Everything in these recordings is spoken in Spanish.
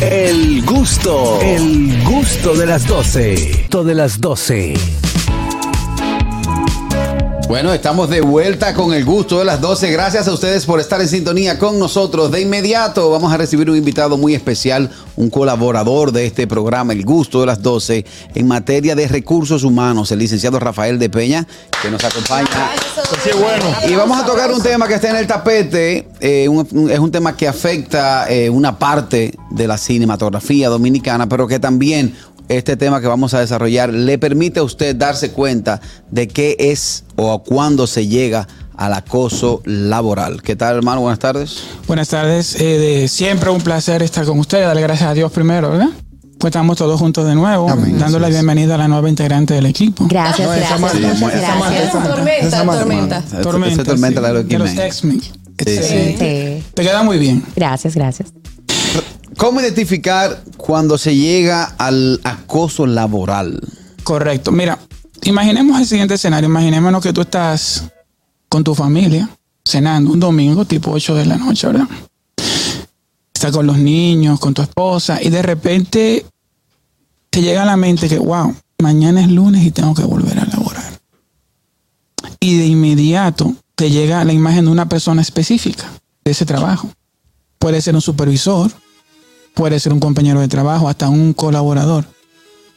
El gusto, el gusto de las 12. Gusto de las 12. Bueno, estamos de vuelta con el gusto de las 12. Gracias a ustedes por estar en sintonía con nosotros. De inmediato vamos a recibir un invitado muy especial, un colaborador de este programa, El gusto de las 12, en materia de recursos humanos, el licenciado Rafael de Peña, que nos acompaña. Y vamos a tocar un tema que está en el tapete. eh, un- un- es un tema que afecta eh, una parte de la cinematografía dominicana, pero que también este tema que vamos a desarrollar le permite a usted darse cuenta de qué es o a cuándo se llega al acoso laboral. ¿Qué tal, hermano? Buenas tardes. Buenas tardes. eh, de siempre un placer estar con ustedes. Darle gracias a Dios primero, ¿verdad? Pues estamos todos juntos de nuevo, dando la bienvenida a la nueva integrante del equipo. Gracias, No, esa gracias, gracias. Tormenta, tormenta. Tormenta, tormenta sí, de los X-Men. Sí. Te queda muy bien. Gracias, gracias. ¿Cómo identificar cuando se llega al acoso laboral? Correcto. Mira, imaginemos el siguiente escenario. Imaginémonos que tú estás con tu familia cenando un domingo tipo 8 de la noche, ¿verdad? Estás con los niños, con tu esposa y de repente te llega a la mente que, wow, mañana es lunes y tengo que volver a laborar. Y de inmediato te llega la imagen de una persona específica de ese trabajo. Puede ser un supervisor, puede ser un compañero de trabajo, hasta un colaborador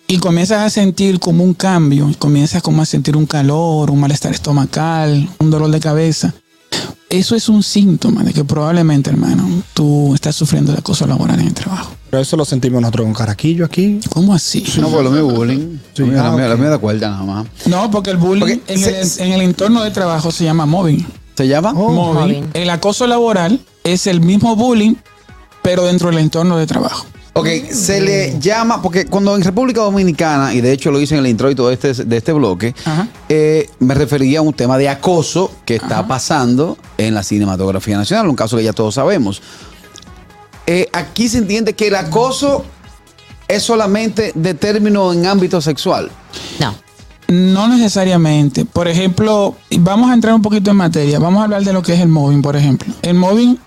y comienzas a sentir como un cambio, comienzas como a sentir un calor, un malestar estomacal, un dolor de cabeza. Eso es un síntoma de que probablemente, hermano, tú estás sufriendo de acoso laboral en el trabajo. Pero eso lo sentimos nosotros con Caraquillo aquí. ¿Cómo así? No, por lo mío bullying. Sí, mío- ah, lo mío- ok. lo mío de cuerda nada más. No, porque el bullying Porque en, se- el, en el entorno de trabajo se llama mobbing. ¿Se llama? Oh. mobbing. mobbing. El acoso laboral es el mismo bullying, pero dentro del entorno de trabajo. Ok, se le llama, porque cuando en República Dominicana, y de hecho lo hice en el introito de este, de este bloque, eh, me refería a un tema de acoso que está pasando en la cinematografía nacional, un caso que ya todos sabemos. Eh, aquí se entiende que el acoso es solamente de término en ámbito sexual. No. No necesariamente. Por ejemplo, vamos a entrar un poquito en materia. Vamos a hablar de lo que es el mobbing, por ejemplo. El mobbing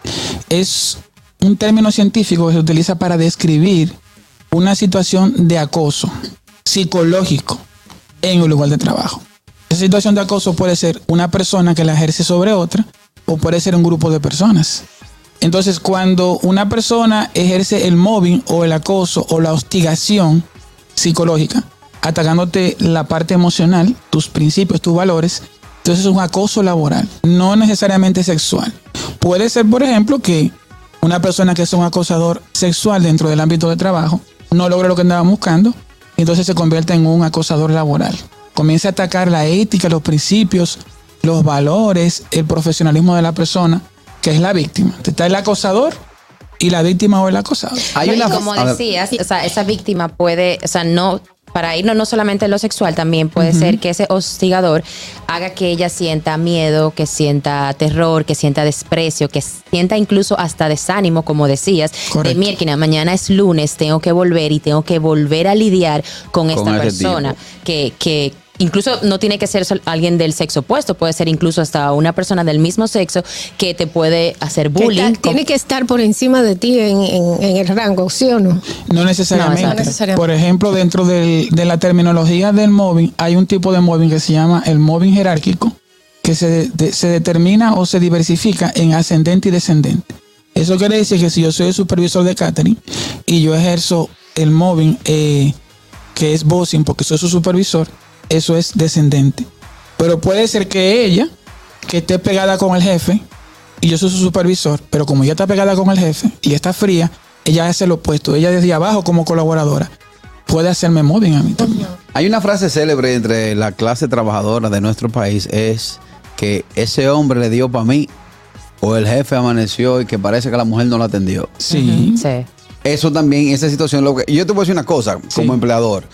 es un término científico que se utiliza para describir una situación de acoso psicológico en un lugar de trabajo. Esa situación de acoso puede ser una persona que la ejerce sobre otra o puede ser un grupo de personas. Entonces, cuando una persona ejerce el mobbing o el acoso o la hostigación psicológica, atacándote la parte emocional, tus principios, tus valores, entonces es un acoso laboral, no necesariamente sexual. Puede ser, por ejemplo, que una persona que es un acosador sexual dentro del ámbito de trabajo no logra lo que andaba buscando, entonces se convierte en un acosador laboral. Comienza a atacar la ética, los principios, los valores, el profesionalismo de la persona, que es la víctima. Está el acosador y la víctima o el acosador. Hay y una como decías, o sea, esa víctima puede, o sea, no, para irnos no solamente en lo sexual, también puede ser que ese hostigador haga que ella sienta miedo, que sienta terror, que sienta desprecio, que sienta incluso hasta desánimo, como decías, Correcto. de miércoles, mañana es lunes, tengo que volver y tengo que volver a lidiar con, Con esta persona que, que incluso no tiene que ser alguien del sexo opuesto, puede ser incluso hasta una persona del mismo sexo que te puede hacer Que bullying. está- tiene que estar por encima de ti en, en- en el rango, ¿sí o no? No necesariamente. No, necesariamente. Por ejemplo, dentro del- de la terminología del mobbing, hay un tipo de mobbing que se llama el mobbing jerárquico, que se, de- se determina o se diversifica en ascendente y descendente. Eso quiere decir que si yo soy el supervisor de catering y yo ejerzo el mobbing, eh, que es bossing, porque soy su supervisor, eso es descendente. Pero puede ser que ella, que esté pegada con el jefe, y yo soy su supervisor, pero como ella está pegada con el jefe y está fría, ella hace lo opuesto. Ella desde abajo como colaboradora puede hacerme mobbing a mí también. Hay una frase célebre entre la clase trabajadora de nuestro país, es que ese hombre le dio para mí o el jefe amaneció y que parece que la mujer no lo atendió. Sí. Sí. Eso también, esa situación, lo que, yo te voy a decir una cosa como empleador.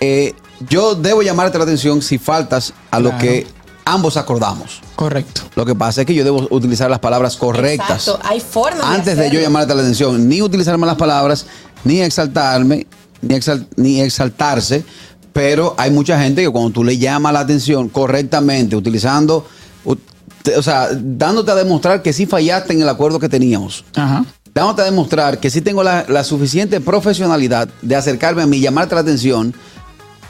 Eh, yo debo llamarte la atención si faltas a lo que ambos acordamos. Correcto. Lo que pasa es que yo debo utilizar las palabras correctas. Exacto, hay formas Antes de, yo llamarte la atención, ni utilizar malas palabras, ni exaltarme, ni, exal- ni exaltarse. Pero hay mucha gente que cuando tú le llamas la atención correctamente, utilizando, o sea, dándote a demostrar que sí fallaste en el acuerdo que teníamos. Ajá. Dándote a demostrar que sí tengo la, la suficiente profesionalidad de acercarme a mí, llamarte la atención,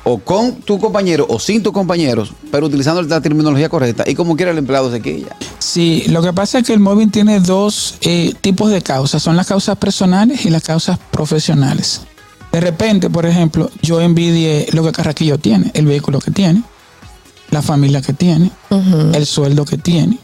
o con tu compañero o sin tus compañeros, pero utilizando la terminología correcta, y como quiera el empleado se quilla. Sí, lo que pasa es que el móvil tiene dos eh, tipos de causas. Son las causas personales y las causas profesionales. De repente, por ejemplo, yo envidie lo que Carraquillo tiene, el vehículo que tiene, la familia que tiene, el sueldo que tiene,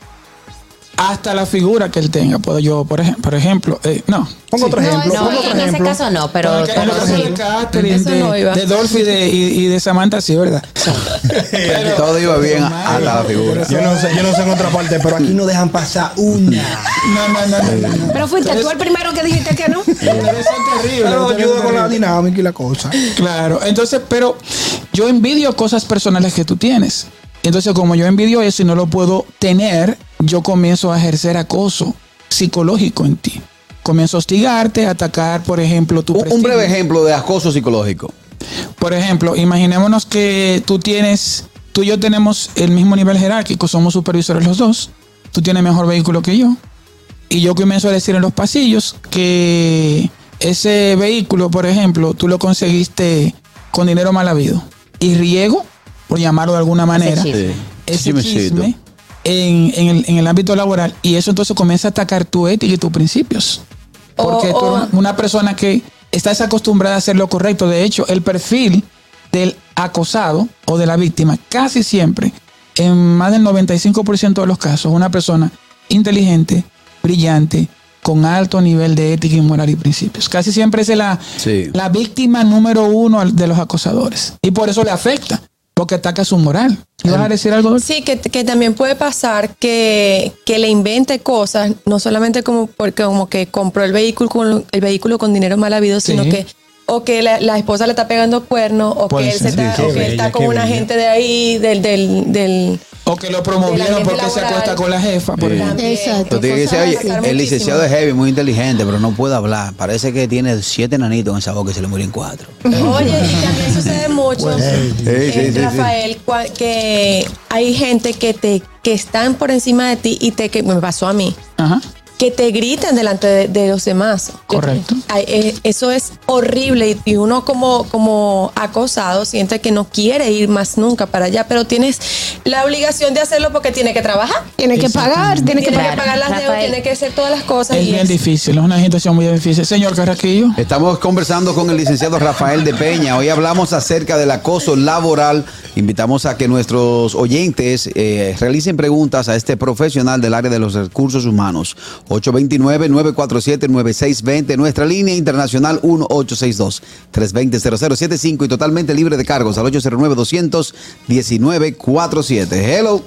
hasta la figura que él tenga. Puedo yo, por, ej- por ejemplo, eh, no. Pongo otro ejemplo. no, pongo No, otro en ese ejemplo. caso no, pero en el caso de Catherine, no de, de Dolphy y de, y, y de Samantha, sí, ¿verdad? Pero- Todo iba bien pero, hasta la figura. Yo no sé, yo no sé en otra parte, pero aquí no dejan pasar una. No, no, no, no, no. Pero fuiste tú el primero que dijiste que no. Terribles, Pero ayuda con la dinámica y la cosa. Claro, entonces, pero yo envidio cosas personales que tú tienes. Entonces, como yo envidio eso y no lo puedo tener, yo comienzo a ejercer acoso psicológico en ti. Comienzo a hostigarte, a atacar, por ejemplo, tu Un, un breve ejemplo de acoso psicológico. Por ejemplo, imaginémonos que tú tienes, tú y yo tenemos el mismo nivel jerárquico, somos supervisores los dos. Tú tienes mejor vehículo que yo. Y yo comienzo a decir en los pasillos que ese vehículo, por ejemplo, tú lo conseguiste con dinero mal habido. Y riego, por llamarlo de alguna manera, chisme. ese chisme en, en el, en el ámbito laboral. Y eso entonces comienza a atacar tu ética y tus principios. Porque tú eres una persona que estás acostumbrada a hacer lo correcto. De hecho, el perfil del acosado o de la víctima casi siempre, en más del 95% de los casos, una persona inteligente, brillante, con alto nivel de ética y moral y principios. Casi siempre es la, Sí. la víctima número uno de los acosadores. Y por eso le afecta, porque ataca su moral. ¿Ibas a decir algo? Sí, que, que también puede pasar que, que le invente cosas, no solamente como porque como que compró el vehículo con el vehículo con dinero mal habido, sino Sí. que o que la, la esposa le está pegando cuernos, o que él, se está, Sí, o qué que él bella, está con una bella. gente de ahí, del, del, del O que lo promovieron porque se acuesta con la jefa, por Sí. Exacto. Tú tienes que decir, Cosas oye, el licenciado es heavy, muy inteligente, pero no puede hablar. Parece que tiene siete nanitos en esa boca y se le mueren cuatro. Oye, y también sucede mucho, Sí, sí, sí, sí. Rafael, que hay gente que te que están por encima de ti y te que me pasó a mí. Ajá. Que te gritan delante de, de los demás. Correcto. Eh, Eso es horrible y- uno como, como acosado siente que no quiere ir más nunca para allá, pero tienes la obligación de hacerlo porque tiene que trabajar, Tiene que pagar, tiene que tiene pagar. que pagar las deudas, Rafael. tiene que hacer todas las cosas. Es y bien difícil, es una situación muy difícil. Señor Carraquillo. Estamos conversando con el licenciado Rafael de Peña. Hoy hablamos acerca del acoso laboral. Invitamos a que nuestros oyentes eh, realicen preguntas a este profesional del área de los recursos humanos. 829-947-9620. Nuestra línea internacional 1862-320-0075 y totalmente libre de cargos al 809-219-47. Hello.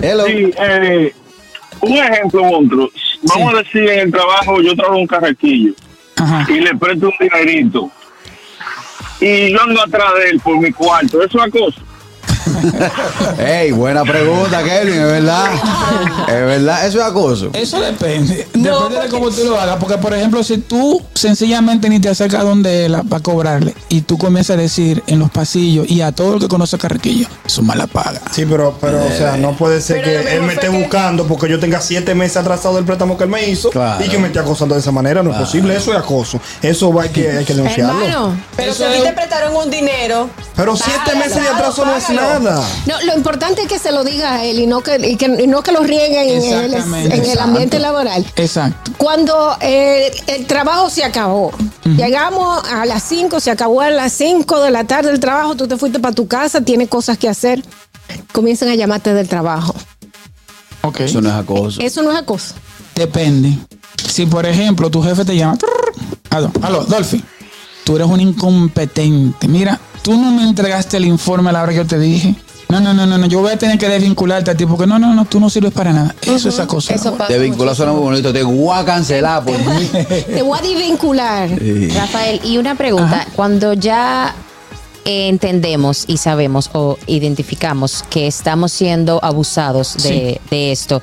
Hello. Sí, eh, un ejemplo, Montro. Vamos a decir, en el trabajo yo trabajo un carraquillo Ajá. y le presto un dinerito. Y yo ando atrás de él por mi cuarto. Eso es acoso. Hey, buena pregunta, Kelvin, es verdad. Es verdad, eso es acoso. Eso depende. No, depende de porque- cómo tú lo hagas. Porque, por ejemplo, si tú sencillamente ni te acercas donde él para cobrarle y tú comienzas a decir en los pasillos y a todo el que conoce a Carraquillo, su mala paga. Sí, pero, pero o sea, no puede ser Pero que él me esté que- buscando porque yo tenga siete meses atrasado del préstamo que él me hizo Claro. y que me esté acosando de esa manera. No es posible, eso es acoso. Eso va, hay que, hay que denunciarlo. Hermano, Pero Eso si a ti te prestaron un dinero, Pero siete Págalo, meses de atraso no es págalo. Nada. no, lo importante es que se lo diga a él y no que, y que, y no que lo rieguen en el, en el ambiente laboral. Exacto. Cuando eh, el trabajo se acabó, llegamos a las 5, se acabó a las 5 de la tarde el trabajo, tú te fuiste para tu casa, tienes cosas que hacer, comienzan a llamarte del trabajo. Ok. Eso no es acoso. Eso no es acoso. Depende. Si, por ejemplo, tu jefe te llama. Aló, aló, Dolphy. Tú eres un incompetente. Mira, tú no me entregaste el informe a la hora que yo te dije. No, no, no, no, no. Yo voy a tener que desvincularte a ti porque no, no, no, tú no sirves para nada. Eso es acoso. eso pasa. Te vinculas suena muy bonito. Te voy a cancelar por mí. Te voy a desvincular. Rafael, y una pregunta. Cuando ya eh, entendemos y sabemos o identificamos que estamos siendo abusados de, de esto,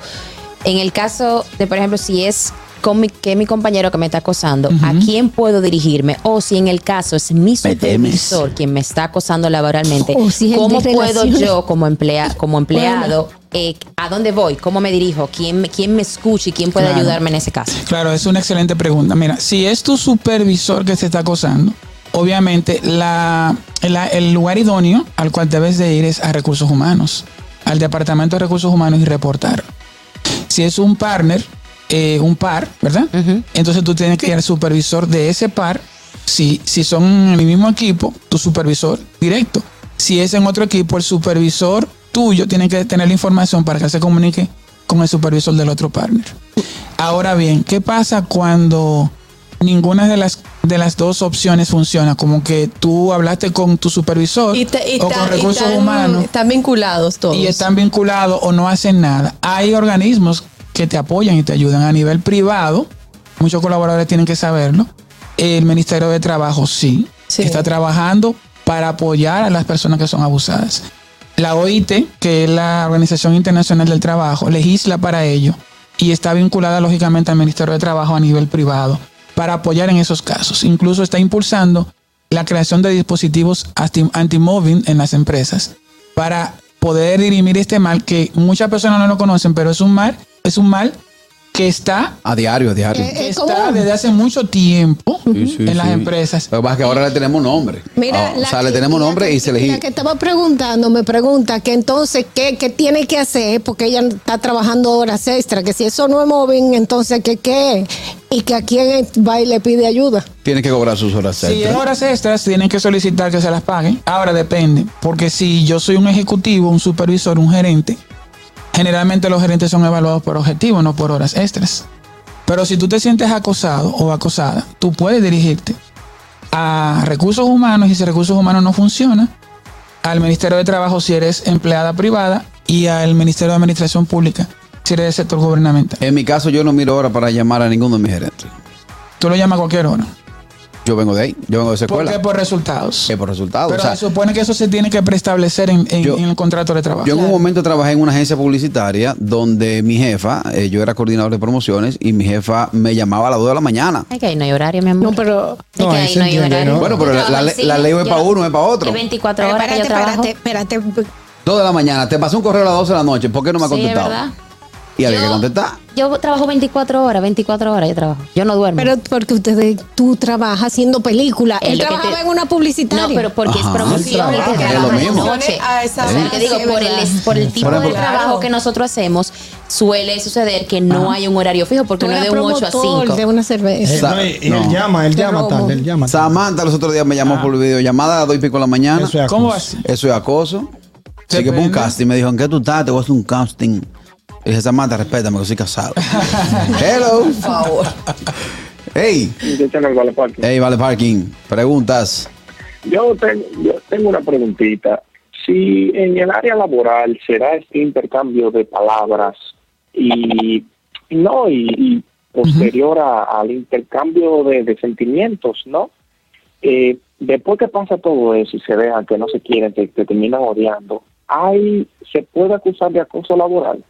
en el caso de, por ejemplo, si es con mi, que mi compañero que me está acosando, ¿a quién puedo dirigirme? O si en el caso es mi supervisor quien me está acosando laboralmente, si es ¿cómo puedo relaciones. yo como, emplea, como empleado eh, ¿a dónde voy? ¿Cómo me dirijo? ¿Quién, me- quién me escucha y quién puede Claro. ayudarme en ese caso? Claro, es una excelente pregunta. Mira, si es tu supervisor que te está acosando, obviamente la, la- el lugar idóneo al cual debes de ir es a recursos humanos, al departamento de recursos humanos y reportar. Si es un partner, eh, un par, ¿verdad? Entonces tú tienes que ir al supervisor de ese par. Si, si son en el mismo equipo, tu supervisor directo. Si es en otro equipo, el supervisor tuyo tiene que tener la información para que se comunique con el supervisor del otro partner. Ahora bien, ¿qué pasa cuando ninguna de las de las dos opciones funciona? Como que tú hablaste con tu supervisor Y, te- y o con y recursos tan- humanos Están vinculados todos. y están vinculados o no hacen nada. Hay organismos que te apoyan y te ayudan a nivel privado. Muchos colaboradores tienen que saberlo. El Ministerio de Trabajo sí, Sí. está trabajando para apoyar a las personas que son abusadas. La OIT, que es la Organización Internacional del Trabajo, legisla para ello y está vinculada lógicamente al Ministerio de Trabajo a nivel privado para apoyar en esos casos. Incluso está impulsando la creación de dispositivos anti- anti-mobbing en las empresas para poder dirimir este mal que muchas personas no lo conocen, pero es un mal, es un mal que está, A diario, a diario. Eh, que Es está desde hace mucho tiempo Sí, sí, en las sí. empresas. Lo que pasa es que ahora le tenemos nombre. Mira, Ah, o sea, que- le tenemos nombre que- y se le La que estaba preguntando me pregunta que entonces, ¿qué, qué tiene que hacer? Porque ella está trabajando horas extra, que si eso no es móvil, entonces, ¿qué qué? Y que a quién va y le pide ayuda. tiene que cobrar sus horas Si es extras. horas extras, tienen que solicitar que se las paguen. Ahora depende, porque si yo soy un ejecutivo, un supervisor, un gerente, generalmente los gerentes son evaluados por objetivos, no por horas extras. Pero si tú te sientes acosado o acosada, tú puedes dirigirte a recursos humanos y si recursos humanos no funciona, al Ministerio de Trabajo si eres empleada privada y al Ministerio de Administración Pública si eres del sector gubernamental. En mi caso, yo no miro hora para llamar a ninguno de mis gerentes. Tú lo llamas a cualquier hora. Yo vengo de ahí, yo vengo de esa ¿Por qué? escuela. Por resultados. Es por resultados. Pero o sea, se supone que eso se tiene que preestablecer en, en- Yo- en el contrato de trabajo. Yo en un momento trabajé en una agencia publicitaria donde mi jefa, eh, yo era coordinador de promociones y mi jefa me llamaba a las 2 de la mañana. Es que ahí no hay horario, mi amor. No, pero. Es No, que ahí no hay entiende, horario. ¿no? Bueno, pero la, la- la ley es para no- uno, es para otro. Es 24 Pero horas que yo espérate, trabajo. espérate, espérate. 2 de la mañana, te pasó un correo a las 12 de la noche, ¿por qué no me ha Sí, es contestado? verdad. Y había que Yo- contestar. Yo trabajo 24 horas, 24 horas yo trabajo. Yo no duermo. Pero porque ustedes, tú trabajas haciendo películas. Él que trabajaba te- en una publicitaria. no, pero porque Ajá. es promoción y trabajo. te Es lo de mismo. noche. A esa O sea, hora, te digo, sí, por el, ¿verdad? por el tipo de trabajo que nosotros hacemos, suele suceder que no hay un horario fijo porque no es de un 8 a promotor 5. de una cerveza. No, y, y no. él llama, él Te llama tarde, él llama tarde. Samantha los otros días me llamó por videollamada a las 2 y pico de la mañana. Eso es ¿Cómo acoso. vas? Eso es acoso. Así que fue un casting. Me dijo, ¿en qué tú estás? Te voy a hacer un casting. Le dije, Samantha, respétame que soy casado. Hello. Por favor. Hey. Hey, Vale Parking. Preguntas. Yo tengo, yo tengo una preguntita. Si en el área laboral será este intercambio de palabras y no y, y posterior a- al intercambio de, de sentimientos, ¿no? Eh, después que pasa todo eso y se dejan que no se quieren, que, que terminan odiando, hay se puede acusar de acoso laboral.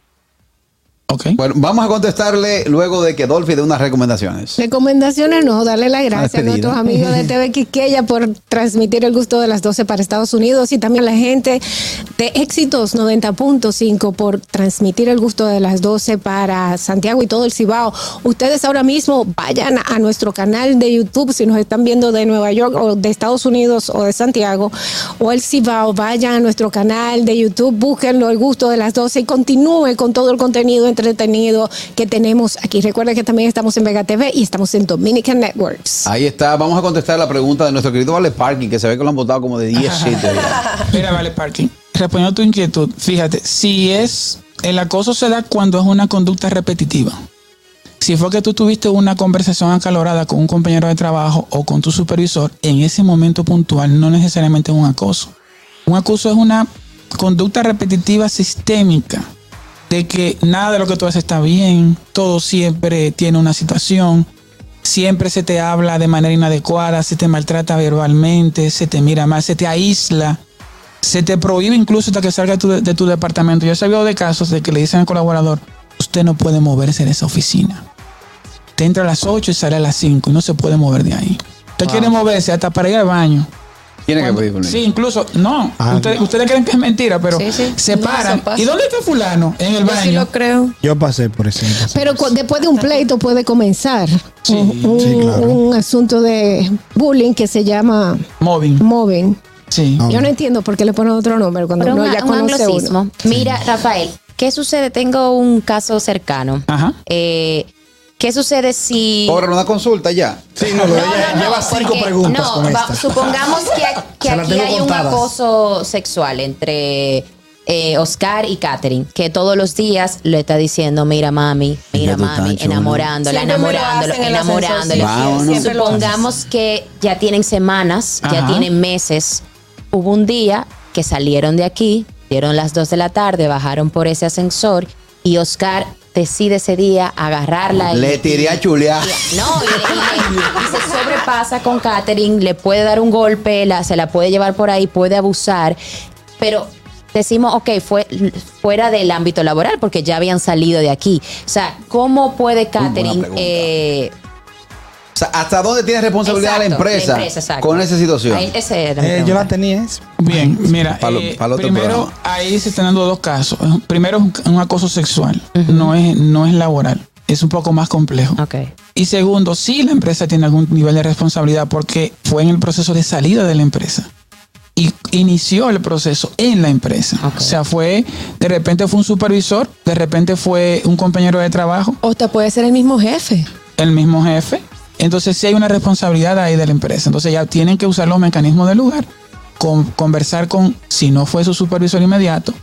Bueno, vamos a contestarle luego de que Dolphy dé unas recomendaciones. Recomendaciones no, darle las gracias a nuestros amigos de TV Quisqueya por transmitir el gusto de las 12 para Estados Unidos y también a la gente de Éxitos 90.5 por transmitir el gusto de las 12 para Santiago y todo el Cibao. Ustedes ahora mismo vayan a nuestro canal de YouTube si nos están viendo de Nueva York o de Estados Unidos o de Santiago o el Cibao, vayan a nuestro canal de YouTube, búsquenlo el gusto de las 12 y continúen con todo el contenido entretenido que tenemos aquí. Recuerden que también estamos en Vega TV y estamos en Dominican Networks. Ahí está. Vamos a contestar la pregunta de nuestro querido Vale Parking, que se ve que lo han votado como de 10 sitios. ya. Mira, vale, parking. Respondiendo a tu inquietud, fíjate, si es el acoso se da cuando es una conducta repetitiva. Si fue que tú tuviste una conversación acalorada con un compañero de trabajo o con tu supervisor, en ese momento puntual no necesariamente es un acoso. Un acoso es una conducta repetitiva sistémica de que nada de lo que tú haces está bien, todo siempre tiene una situación, siempre se te habla de manera inadecuada, se te maltrata verbalmente, se te mira mal, se te aísla, se te prohíbe incluso hasta que salga de tu, de tu departamento. Yo he sabido de casos de que le dicen al colaborador, usted no puede moverse de esa oficina. Te entra a las 8 y sale a las 5 y no se puede mover de ahí. Usted quiere moverse hasta para ir al baño. Tiene que pedir permiso. Sí, incluso, no. Ah, ustedes, ustedes creen que es mentira, pero Sí, sí. se paran. eso. ¿Y dónde está fulano? En el Yo sí baño. lo creo. Yo pasé por ese. pasé Pero después de un pleito puede comenzar Sí, un, un- sí, claro. un asunto de bullying que se llama Móvil. mobbing. Sí. Ah, Yo no entiendo por qué le ponen otro nombre cuando Pero uno un, ya un conoce uno. Mira, Rafael, ¿qué sucede? Tengo un caso cercano. Ajá. Eh, ¿Qué sucede si... Cobran una consulta ya. Sí, no, No, ella no, no, lleva cinco porque- preguntas no, con va- esta. supongamos que, aquí hay un acoso sexual entre eh, Oscar y Katherine, que todos los días le está diciendo, mira mami, mira mami, enamorándola, Siempre me lo enamorándolo, hacen en el enamorándolo. ascensor, sí, Vámonos. siempre lo hacen. Supongamos que ya tienen semanas, ya tienen meses. Hubo un día que salieron de aquí, dieron las 2 de la tarde, bajaron por ese ascensor y Oscar decide ese día agarrarla y, Le tiré a chulear. no, y, y- y- y se sobrepasa con Katherine, le puede dar un golpe, la, se la puede llevar por ahí, puede abusar, pero decimos, ok, fue fuera del ámbito laboral porque ya habían salido de aquí. O sea, ¿cómo puede Katherine... sea, ¿hasta dónde tiene responsabilidad la empresa, exacto. con esa situación? Ahí- ese era mi Eh, yo la tenía. Bien, mira, Palo- eh, primero programa. ahí se están dando dos casos. Primero es un, un acoso sexual, no, es, no es laboral, es un poco más complejo. Y segundo, sí la empresa tiene algún nivel de responsabilidad porque fue en el proceso de salida de la empresa. Y inició el proceso en la empresa. O sea, fue, de repente fue un supervisor, de repente fue un compañero de trabajo, O te puede ser el mismo jefe. el mismo jefe. Entonces sí hay una responsabilidad ahí de la empresa. Entonces ya tienen que usar los mecanismos del lugar, con, conversar con, si no fue su supervisor inmediato,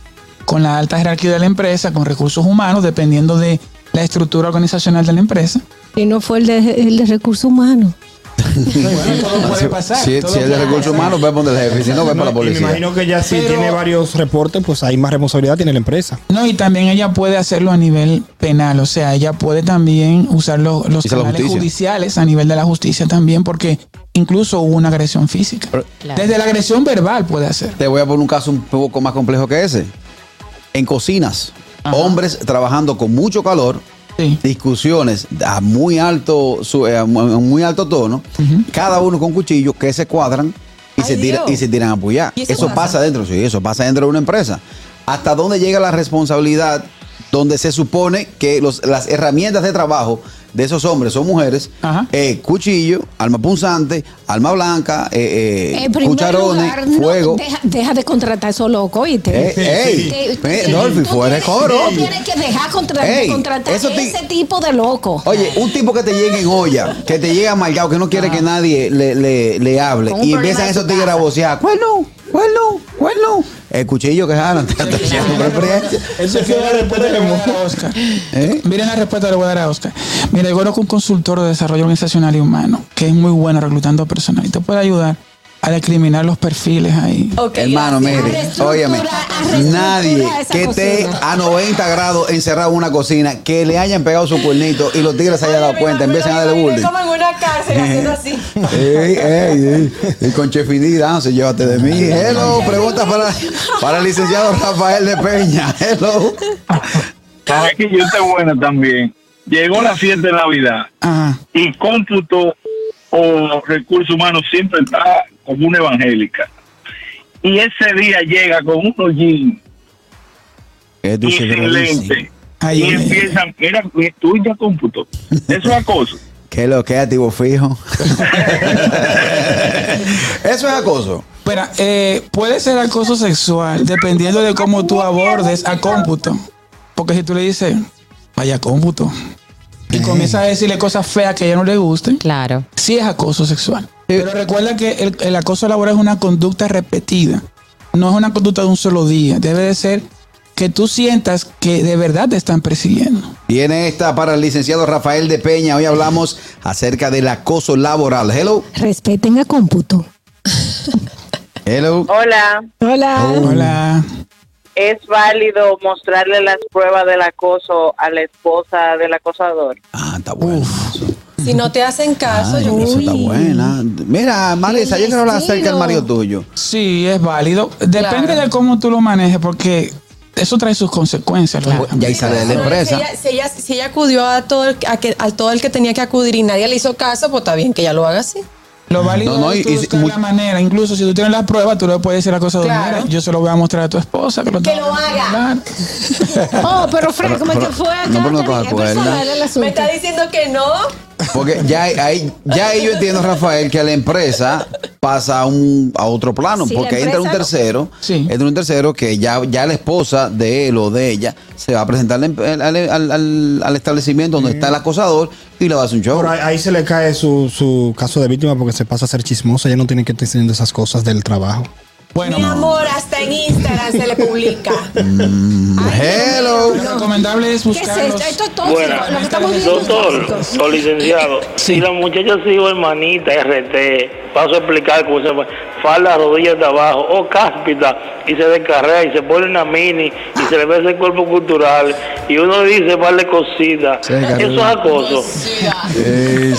con la alta jerarquía de la empresa, con recursos humanos, dependiendo de la estructura organizacional de la empresa. Y no fue el de, el de recursos humanos. Bueno, todo puede pasar. Si, todo si es de recursos humanos, ve por el jefe. Si no, ve para la Y me policía. imagino que ya si Pero- tiene varios reportes, pues hay más responsabilidad tiene la empresa. No, y también ella puede hacerlo a nivel penal, o sea, ella puede también usar los, los canales judiciales a nivel de la justicia también, porque incluso hubo una agresión física. Pero- Claro. Desde la agresión verbal puede hacer. Te voy a poner un caso un poco más complejo que ese. En cocinas, Ajá. hombres trabajando con mucho calor, Sí. discusiones a muy alto, su- eh, a mu- a muy alto tono, cada uno con cuchillos que se cuadran y, Ay, se, tira- y se tiran a apoyar. ¿Y eso Eso pasa? pasa dentro, sí, eso pasa dentro de una empresa. ¿Hasta dónde llega la responsabilidad donde se supone que los- las herramientas de trabajo de esos hombres o mujeres, eh, cuchillo, alma punzante, alma blanca, eh, eh, En primer cucharones, lugar, no, fuego. deja, deja de contratar esos locos, ¿oíste? Eh, ey, Te- eh, Dolphy, tú fuera de coro. tú Tienes que dejar contra- Ey, de contratar ese tipo de loco. Oye, un tipo que te llegue en olla, que te llegue amargado, que no quiere que nadie le, le, le hable, y empiezan esos tigres a vocear, cuerno, cuerno, cuerno. El cuchillo que jalan, te experiencia. Eso es que la respuesta le voy a dar a Oscar. ¿Eh? Miren la respuesta que le voy a dar a Oscar. Mira, yo conozco un consultor de desarrollo organizacional y humano que es muy bueno reclutando personal y te puede ayudar a discriminar los perfiles ahí. Hermano, mire, óyeme, nadie que esté a 90 grados encerrado en una cocina, que le hayan pegado su cuernito y los tigres se hayan dado Ay, cuenta, me empiezan a darle bullying. como en una cárcel haciendo así. Ey, ey, ey. Y con Chefini Dance, llévate de mí. Hello, pregunta para, para el licenciado Rafael de Peña. Hello. Sabes que yo estoy buena también. Llegó la fiesta de Navidad Ajá. y cómputo o recursos humanos siempre está como una evangélica. Y ese día llega con unos jeans Es y sin lente. Ay, y empiezan, mira, tú ya cómputo. Eso es acoso. ¿Qué es lo que es activo fijo? Eso es acoso. Espera, eh, puede ser acoso sexual dependiendo de cómo tú abordes a cómputo. Porque si tú le dices, vaya cómputo, y comienzas a decirle cosas feas que a ella no le gusten, Claro. sí es acoso sexual. Pero recuerda que el, el acoso laboral es una conducta repetida. No es una conducta de un solo día. Debe de ser que tú sientas que de verdad te están persiguiendo. Viene esta para el licenciado Rafael de Peña. Hoy hablamos acerca del acoso laboral. Hello. Respeten a cómputo. Hello. Hola, Hola. Hola. ¿Es válido mostrarle las pruebas del acoso a la esposa del acosador? Ah, está bueno. Si no te hacen caso, Ay, yo eso está buena. Mira, Marisa, yo quiero hablar acerca del estilo. marido tuyo. Sí, es válido. Depende Claro. de cómo tú lo manejes, porque eso trae sus consecuencias. lógicamente. Ya ahí sale de la Si empresa. ella, si, ella, si ella acudió a todo, el, a, que, a todo el que tenía que acudir y nadie le hizo caso, pues está bien que ella lo haga así. Lo válido No, no, es y- y- la manera. Incluso si tú tienes la prueba, tú le puedes decir a cosa de Claro. mira, yo se lo voy a mostrar a tu esposa. Que lo, Que lo haga. hablar". Oh, pero Frank, ¿cómo que fue acá? no. Me está diciendo que no. Porque ya, ahí, ya ahí yo entiendo, Rafael, que la empresa pasa a, un, a otro plano, Sí, porque entra un no- tercero, Sí. entra un tercero que ya, ya la esposa de él o de ella se va a presentar al, al- al- establecimiento donde está el acosador y le va a hacer un show. Pero ahí, ahí se le cae su, su caso de víctima porque se pasa a ser chismosa. Ella no tiene que estar diciendo esas cosas del trabajo. Bueno, Mi amor, hasta en Instagram se le publica. Hello. lo recomendable es ¿Qué es buscar esto? es tóxico. Buenas. Lo que estamos viendo es Doctor, o licenciado, si la muchacha sigo hermanita RT, paso a explicar cómo se llama, falda rodillas de abajo o cáspita y se descarrea y se pone una mini y se le ve ese cuerpo cultural y uno dice vale cositas. Descarrió. Eso es acoso. Digo.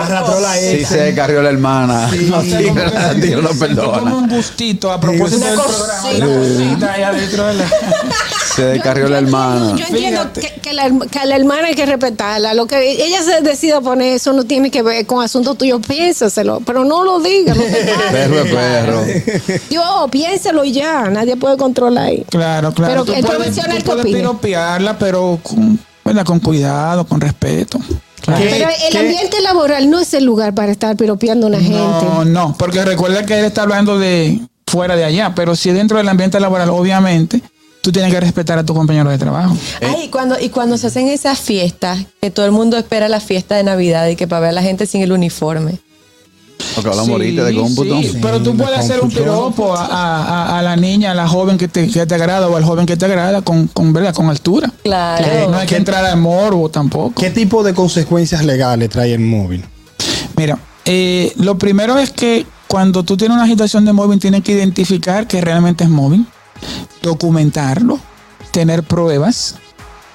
Arrastró la sí se carrió la hermana. No Sí, Dios gustito a propósito Una del cosita. programa. Una cosita ahí adentro de la... Se descarrió la hermana. Yo entiendo que, que la, que hermana hay que respetarla. Lo que ella se decida poner, eso no tiene que ver con asuntos tuyos. Piénsaselo, pero no lo diga. No te Perro es perro. Yo, piénselo y ya. Nadie puede controlar ahí. Claro, claro. Pero el profesional, tú ¿qué puedes piropearla, pero con, ¿verdad? con cuidado, con respeto. Claro. ¿Qué- Pero el qué- ambiente laboral no es el lugar para estar piropeando a una No, gente. no, porque recuerda que él está hablando de fuera de allá, pero si dentro del ambiente laboral, obviamente, tú tienes que respetar a tu compañero de trabajo. Ay, y cuando, y cuando se hacen esas fiestas, que todo el mundo espera la fiesta de Navidad y que para ver a la gente sin el uniforme. Porque hablamos ahorita de cómputo. sí, pero tú de puedes hacer un piropo a, a- la niña, a la joven que te, que te agrada o al joven que te agrada con, con, ¿verdad? con altura. Claro. No hay que entrar al morbo tampoco. ¿Qué tipo de consecuencias legales trae el móvil? Mira, eh, lo primero es que cuando tú tienes una situación de móvil, tienes que identificar que realmente es móvil, documentarlo, tener pruebas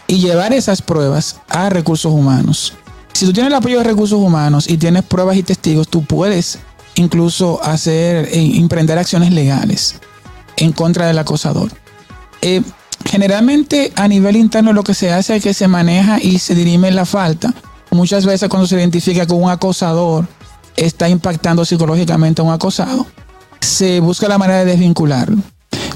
y llevar esas pruebas a recursos humanos. Si tú tienes el apoyo de recursos humanos y tienes pruebas y testigos, tú puedes incluso hacer, eh, emprender acciones legales en contra del acosador. Eh, generalmente a nivel interno lo que se hace es que se maneja y se dirime la falta. Muchas veces cuando se identifica que un acosador está impactando psicológicamente a un acosado, se busca la manera de desvincularlo.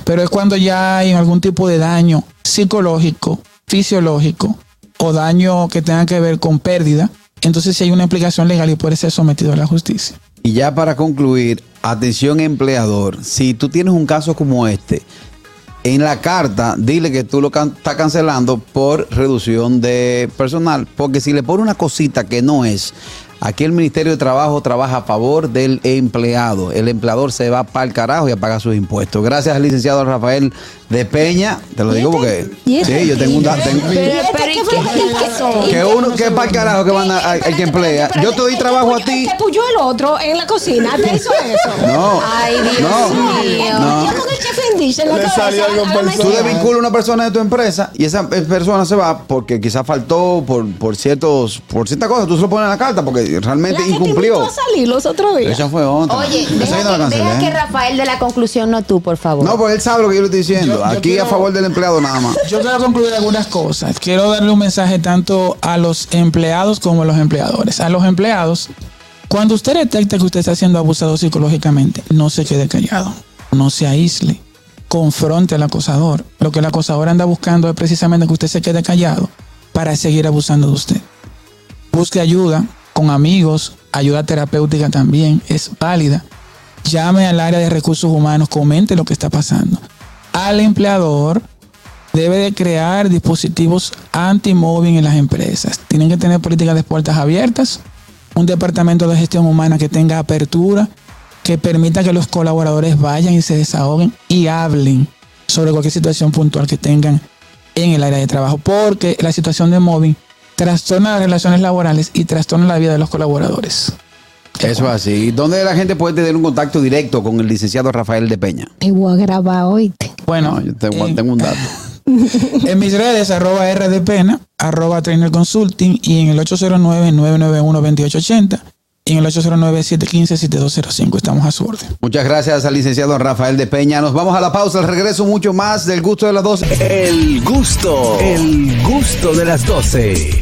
Pero es cuando ya hay algún tipo de daño psicológico, fisiológico o daño que tenga que ver con pérdida, entonces si hay una implicación legal y puede ser sometido a la justicia. Y ya para concluir, atención empleador, si tú tienes un caso como este, en la carta dile que tú lo can- estás cancelando por reducción de personal, porque si le pone una cosita que no es, aquí el Ministerio de Trabajo trabaja a favor del empleado. El empleador se va para el carajo y a pagar sus impuestos. Gracias al licenciado Rafael de Peña, te lo digo porque ¿Y este? sí, yo tengo un dato. tengo- Pero, pero, ¿y qué fue que uno que para el carajo que van a, a- el que emplea. Yo te doy trabajo a ti. Que puyó el otro en la cocina, ¿te hizo eso? No. Ay, Dios mío. Tú desvinculas a una persona de tu empresa y esa persona se va porque quizás faltó por, por ciertos por ciertas cosas. Tú se lo pones en la carta porque realmente La que te incumplió. invitó a salir los otros días. Esa fue otra. Oye, deja, no la que, cancelé. deja que Rafael de la conclusión, no tú, por favor. No, pues él sabe lo que yo le estoy diciendo. Yo- yo Aquí quiero- a favor del empleado nada más. Yo quiero concluir algunas cosas. Quiero darle un mensaje tanto a los empleados como a los empleadores. A los empleados, cuando usted detecta que usted está siendo abusado psicológicamente, no se quede callado, no se aísle, confronte al acosador. Lo que el acosador anda buscando es precisamente que usted se quede callado para seguir abusando de usted. Busque ayuda con amigos, ayuda terapéutica también es válida. Llame al área de recursos humanos, comente lo que está pasando. Al empleador debe de crear dispositivos anti-mobbing en las empresas. Tienen que tener políticas de puertas abiertas, un departamento de gestión humana que tenga apertura, que permita que los colaboradores vayan y se desahoguen y hablen sobre cualquier situación puntual que tengan en el área de trabajo, porque la situación de mobbing trastorna las relaciones laborales y trastorna la vida de los colaboradores. Eso es así. ¿Dónde la gente puede tener un contacto directo con el licenciado Rafael de Peña? Te voy a grabar hoy. Bueno, No, yo tengo, en- tengo un dato. En mis redes, arroba R de Pena, arroba Trainer Consulting y en el 809-991-2880 y en el 809-715-7205. Estamos a su orden. Muchas gracias al licenciado Rafael de Peña. Nos vamos a la pausa. Al regreso, mucho más del gusto de las dos. El gusto, el gusto de las 12.